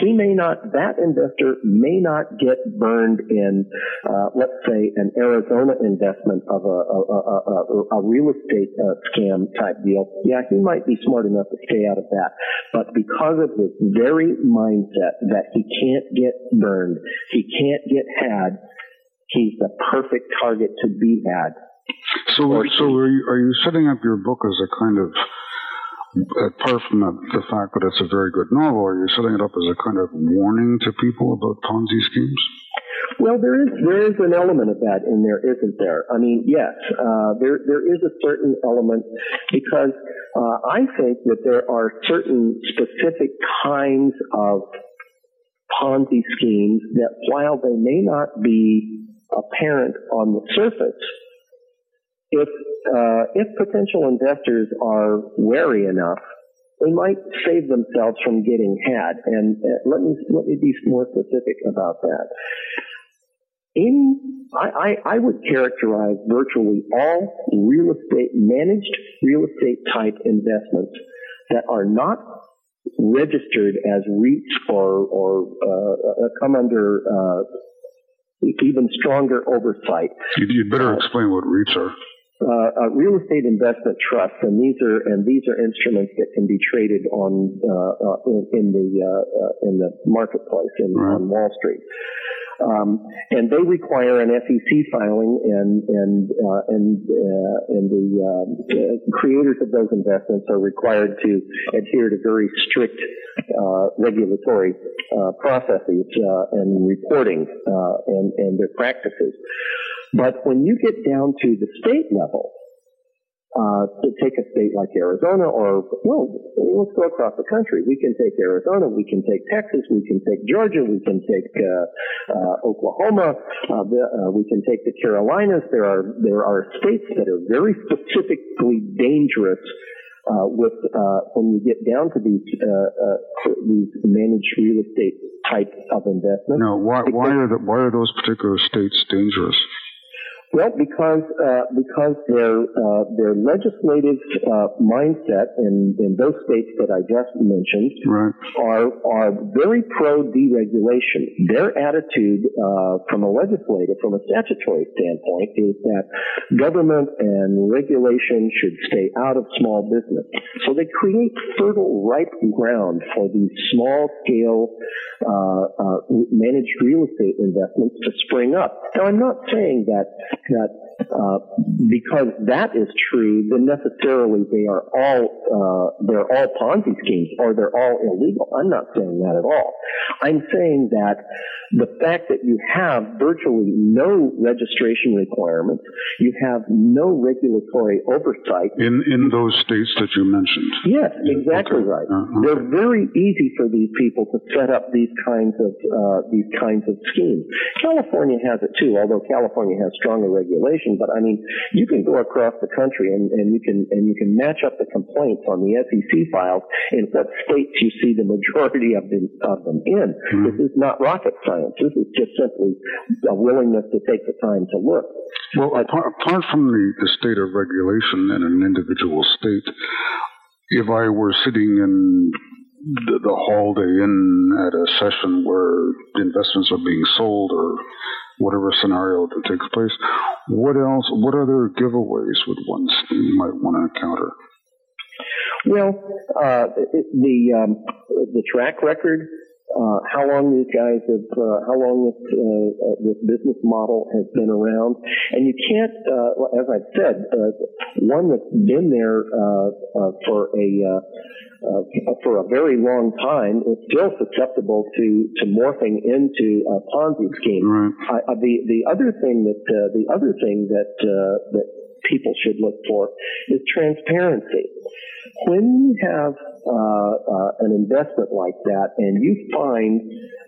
He may not, that investor may not get burned in, uh, let's say, an Arizona investment of a, a, a, a real estate uh, scam type deal. Yeah, he might be smart enough to stay out of that. But because of his very mindset that he can't get burned, he can't get had, he's the perfect target to be had. So, so are you, are you setting up your book as a kind of, apart from the, the fact that it's a very good novel, are you setting it up as a kind of warning to people about Ponzi schemes? Well, there is there is an element of that in there, isn't there? I mean, yes, uh, there there is a certain element because uh, I think that there are certain specific kinds of Ponzi schemes that, while they may not be apparent on the surface, if uh, if potential investors are wary enough, they might save themselves from getting had. And uh, let me let me be more specific about that. In I, I, I would characterize virtually all real estate managed real estate type investments that are not registered as REITs or or uh, uh come under uh, even stronger oversight. You'd, better explain what REITs are uh, real estate investment trusts, and these are and these are instruments that can be traded on uh, uh in, in, the uh, uh, in the marketplace in, right. on Wall Street. Um, and they require an SEC filing, and and uh, and and the creators of those investments are required to adhere to very strict regulatory processes and reporting and and their practices. But when you get down to the state level, uh, to take a state like Arizona, or well, let's go across the country. We can take Arizona, we can take Texas, we can take Georgia, we can take uh, uh, Oklahoma, uh, uh, we can take the Carolinas. There are there are states that are very specifically dangerous uh, with uh, when you get down to these uh, these managed real estate type of investment. No, why, why are the, why are those particular states dangerous? Well, because uh, because their uh, their legislative uh, mindset in, in those states that I just mentioned right. are are very pro deregulation. Their attitude uh, from a legislative, from a statutory standpoint, is that government and regulation should stay out of small business. So they create fertile, ripe ground for these small scale uh, uh, managed real estate investments to spring up. Now, I'm not saying that that uh, because that is true, then necessarily they are all uh, they're all Ponzi schemes or they're all illegal. I'm not saying that at all. I'm saying that the fact that you have virtually no registration requirements, you have no regulatory oversight in in those states that you mentioned. Yes, exactly okay. right. Uh, They're very easy for these people to set up these kinds of uh, these kinds of schemes. California has it too, although California has stronger regulation but I mean, you can go across the country and, and you can and you can match up the complaints on the SEC files in what states you see the majority of them of them in. Mm-hmm. This is not rocket science. This is just simply a willingness to take the time to look. Well, apart, apart from the, the state of regulation in an individual state, if I were sitting in the, the Holiday Inn at a session where investments are being sold or whatever scenario that takes place. What else? What other giveaways would one might want to encounter? Well, uh, the um, the track record, uh, how long these guys have, uh, how long this uh, this business model has been around, and you can't, uh, as I've said, uh, one that's been there for a uh, for a very long time is still susceptible to, to morphing into a Ponzi scheme. Right. Uh, the the other thing that uh, the other thing that that people should look for is transparency when you have uh, uh, an investment like that and you find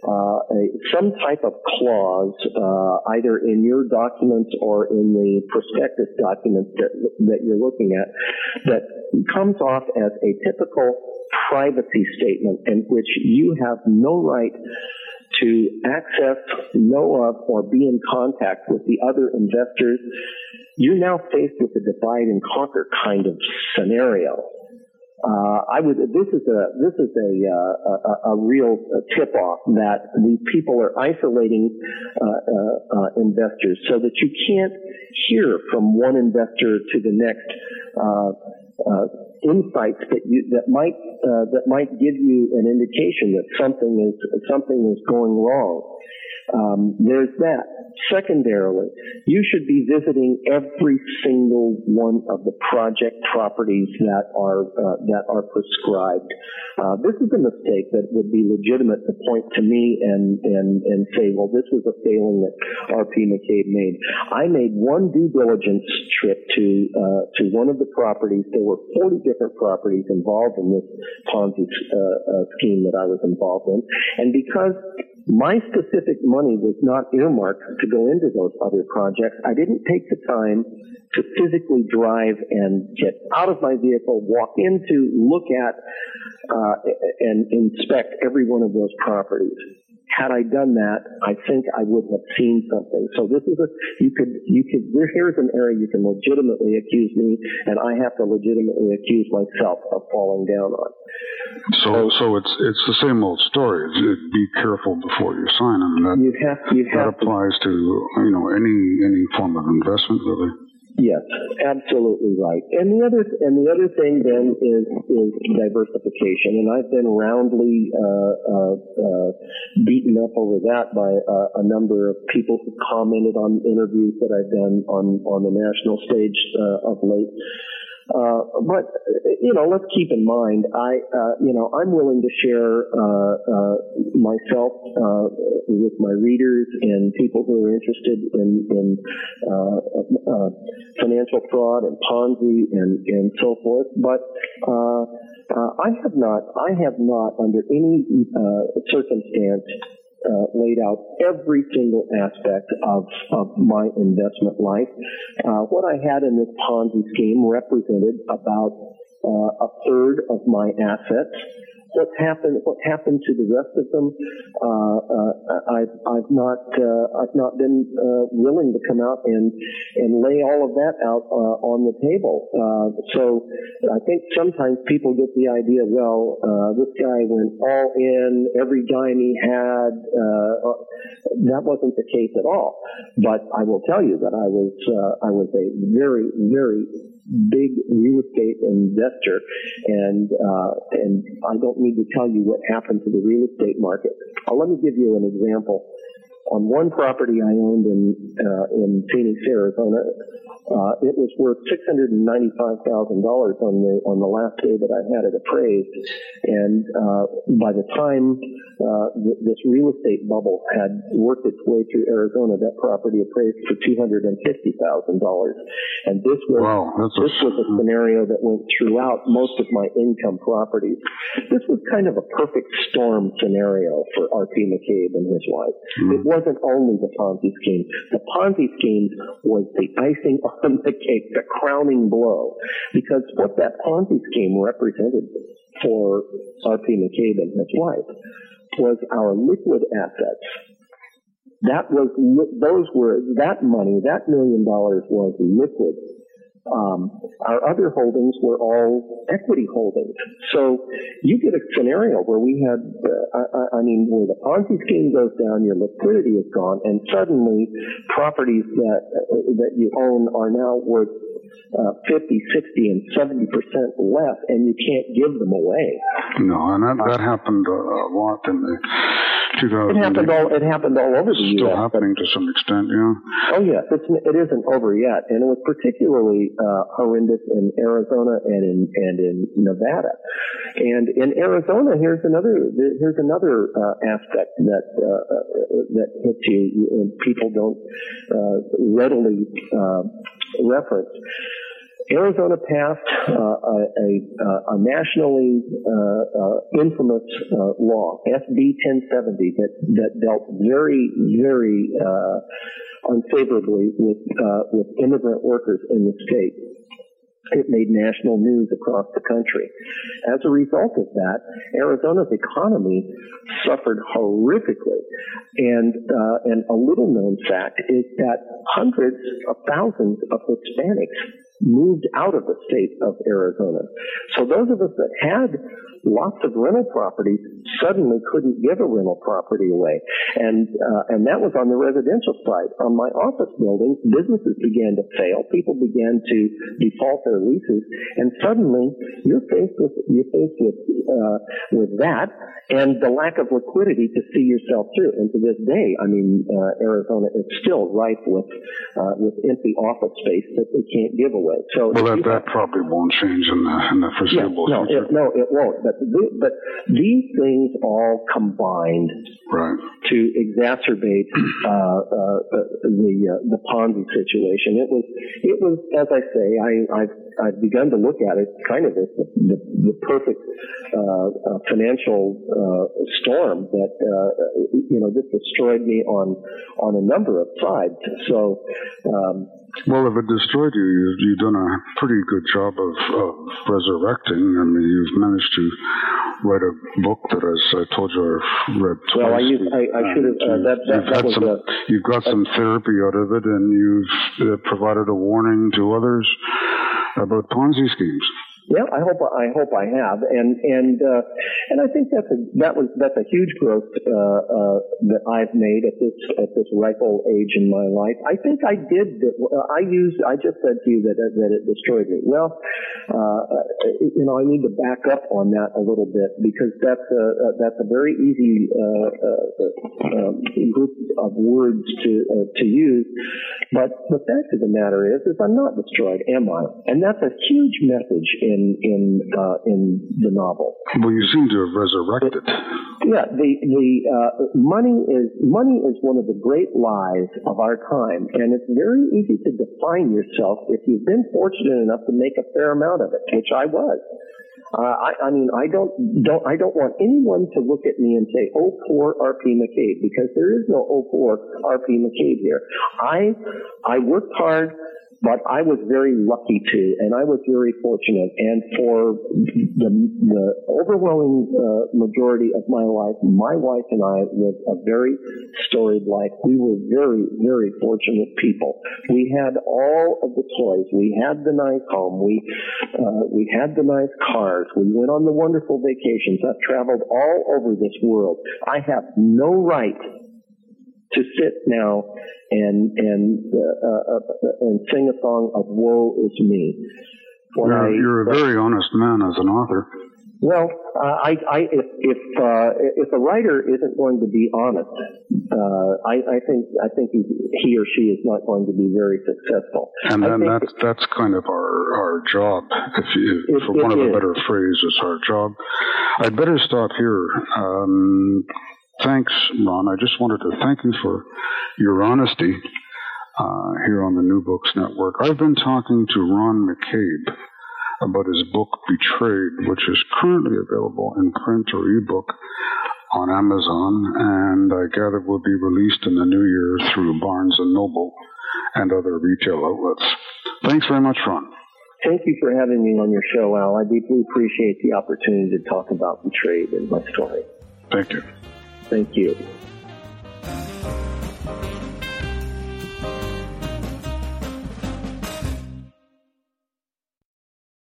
uh, a, some type of clause uh, either in your documents or in the prospectus documents that, that you're looking at that comes off as a typical privacy statement in which you have no right to access, know of, or be in contact with the other investors, you're now faced with a divide and conquer kind of scenario. Uh, I would. This is a this is a uh, a, a, real tip off that the people are isolating uh, uh, uh, investors so that you can't hear from one investor to the next uh, insights that you that might that might give you an indication that something is something is going wrong. Um, there's that. Secondarily, you should be visiting every single one of the project properties that are uh, that are prescribed. Uh, this is a mistake that would be legitimate to point to me and and and say, well, this was a failing that R.P. McCabe made. I made one due diligence trip to uh, to one of the properties. There were 40 different properties involved in this Ponzi uh, uh, scheme that I was involved in, and because my specific money was not earmarked to go into those other projects. I didn't take the time to physically drive and get out of my vehicle, walk into, look at, uh, and inspect every one of those properties. Had I done that, I think I would have seen something. So this is a, you could, you could, here's an area you can legitimately accuse me, and I have to legitimately accuse myself of falling down on. So, so it's it's the same old story. Be careful before you sign, and that you have, you have that applies to you know any any form of investment, really. Yes, absolutely right. And the other and the other thing then is is diversification, and I've been roundly uh, uh, uh, beaten up over that by a number of people who commented on interviews that I've done on on the national stage uh, of late. Uh, but you know, let's keep in mind, I uh, you know I'm willing to share uh, uh myself uh, with my readers and people who are interested in, in uh, financial fraud and Ponzi and and so forth. But I have not I have not under any circumstance uh, laid out every single aspect of, of my investment life. Uh, what I had in this Ponzi scheme represented about uh, a third of my assets what's happened, what happened to the rest of them, uh, uh, I've, I've not, uh, I've not been uh, willing to come out and and lay all of that out uh, on the table. So I think sometimes people get the idea, well, this guy went all in, every dime he had. that wasn't the case at all. But I will tell you that I was, I was a very, very big real estate investor, and uh, and I don't need to tell you what happened to the real estate market. Uh, let me give you an example. On one property I owned in uh, in Phoenix, Arizona, uh, it was worth six hundred and ninety five thousand dollars on the on the last day that I had it appraised, and uh, by the time uh, th- this real estate bubble had worked its way through Arizona, that property appraised for two hundred and fifty thousand dollars, and this was wow, this was a scenario that went throughout most of my income properties. This was kind of a perfect storm scenario for R.P. McCabe and his wife. Mm-hmm. It wasn't only the Ponzi scheme. The Ponzi scheme was the icing on the cake, the crowning blow, because what that Ponzi scheme represented for R.P. McCabe and his wife was our liquid assets. That was, those were, that money, that million dollars was liquid. Um, our other holdings were all equity holdings. So you get a scenario where we had, uh, I, I, mean, where the Ponzi scheme goes down, your liquidity is gone, and suddenly properties that uh, that you own are now worth uh, 50, 60, and 70 percent less, and you can't give them away. No, and that, that happened a lot in the 2000. It happened all. It happened all over the Still U.S. happening to some extent, yeah. Oh yes, it's, it isn't over yet, and it was particularly uh, horrendous in Arizona and in and in Nevada. And in Arizona, here's another here's another uh, aspect that uh, uh that hits you and people don't uh, readily uh, reference. Arizona passed uh, a, a, a, nationally uh, uh, infamous uh, law, SB 1070, that, that dealt very, very uh, unfavorably with, uh, with immigrant workers in the state. It made national news across the country. As a result of that, Arizona's economy suffered horrifically. And, and a little known fact is that hundreds of thousands of Hispanics moved out of the state of Arizona. So those of us that had lots of rental properties suddenly couldn't give a rental property away. And, uh, and that was on the residential side. On my office building, businesses began to fail. People began to default their leases. And suddenly you're faced with, you're faced with, uh, with that and the lack of liquidity to see yourself through. And to this day, I mean, uh, Arizona is still rife with, uh, with empty office space that they can't give away. So well, that, that probably won't change in the, in the foreseeable yeah, no, future. It, no, it won't. But, but but these things all combined right. to exacerbate uh, uh, the uh, the Ponzi situation. It was it was as I say, I I've, I've begun to look at it kind of as the, the, the perfect uh, uh, financial uh, storm that you know this destroyed me on on a number of sides. So. Um, well, if it destroyed you, you you've done a pretty good job of, of resurrecting. I mean, you've managed to write a book that, as I told you, I've read twice. Well, I, used, I, I should have. Uh, that, that, that was some, a, you've got some therapy out of it, and you've uh, provided a warning to others about Ponzi schemes. Yeah, I hope I hope I have, and and uh, and I think that's a that was that's a huge growth uh, uh, that I've made at this at this ripe old age in my life. I think I did. I used. I just said to you that that it destroyed me. Well, uh, you know, I need to back up on that a little bit because that's a, that's a very easy uh, uh, group of words to to use. But the fact of the matter is, is I'm not destroyed, am I? And that's a huge message in in uh, in the novel. Well, you seem to have resurrected. Yeah, the the uh, money is money is one of the great lies of our time, and it's very easy to define yourself if you've been fortunate enough to make a fair amount of it, which I was. Uh, I, I mean, I don't, don't, I don't want anyone to look at me and say, "Oh, poor R.P. McCabe," because there is no "Oh, poor R.P. McCabe" here. I, I worked hard. But I was very lucky too, and I was very fortunate. And for the, the overwhelming uh, majority of my life, my wife and I lived a very storied life. We were very, very fortunate people. We had all of the toys. We had the nice home. We uh, we had the nice cars. We went on the wonderful vacations. I've traveled all over this world. I have no right to sit now and and uh, uh, uh, and sing a song of "Woe is me." You're, I, you're, a very honest man as an author. Well, uh, I, I, if if, uh, if a writer isn't going to be honest, uh, I, I, think I think he, he, or she is not going to be very successful. And then that's that's kind of our our job. If you, it, for one of the better phrases, our job. I'd better stop here. Um, thanks, Ron. I just wanted to thank you for your honesty uh, here on the New Books Network. I've been talking to Ron McCabe about his book Betrayed, which is currently available in print or ebook on Amazon, and I gather will be released in the new year through Barnes and Noble and other retail outlets. Thanks very much, Ron. Thank you for having me on your show, Al. I deeply appreciate the opportunity to talk about Betrayed and my story. Thank you. Thank you.